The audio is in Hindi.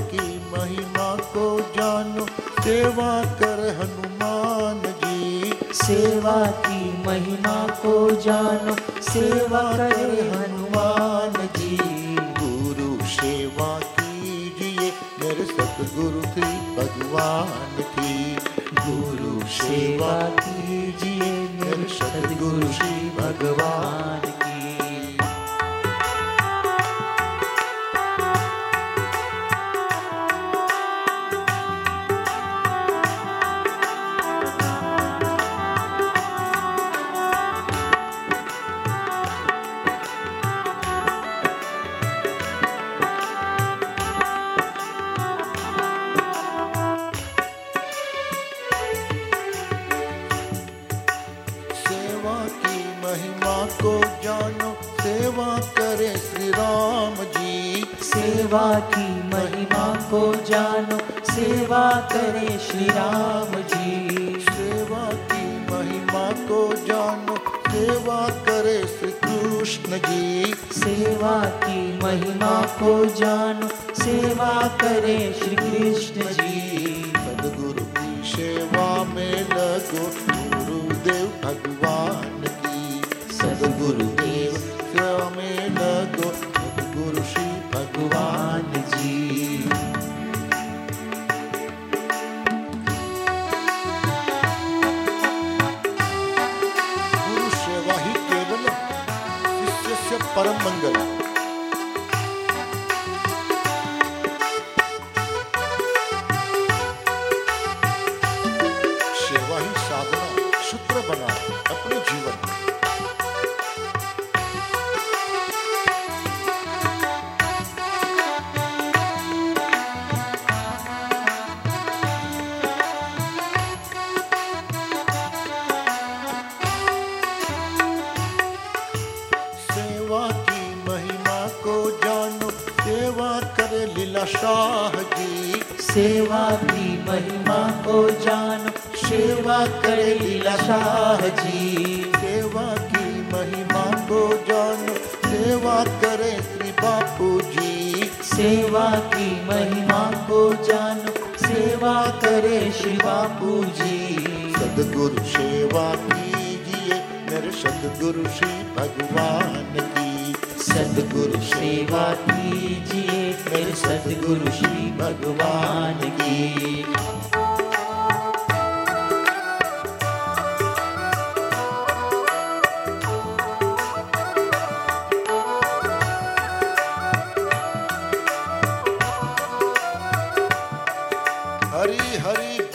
की महिमा को जानो। सेवा कर हनुमान जी। सेवा की महिमा को जानो। सेवा करे हनुमान जी। गुरु सेवा कीजिए मेरे सतगुरु श्री भगवान की। गुरु सेवा कीजिए मेरे सतगुरु श्री भगवान सेवा की महिमा को जानो सेवा करे श्री राम जी। सेवा की महिमा को जानो सेवा करे श्री राम जी। सेवा की महिमा को जानो सेवा करे श्री कृष्ण जी। सेवा की महिमा को जानो सेवा करे श्री कृष्ण जी। सदगुरु की सेवा में लगो। परम मंगल। सेवा ही साधना सूत्र बना अपने जीवन में। करे लीला शाह जी। सेवा की महिमा को जानो सेवा करे लीला शाह जी। सेवा की महिमा को जानो सेवा करे श्री बापू जी। सेवा की महिमा को जानो सेवा करे श्री बापू जी। सदगुरु सेवा कीजिए मेरे सदगुरु श्री भगवान की सदगुरु सेवा कीजिए मेरे सदगुरु श्री भगवान की। हरि हरि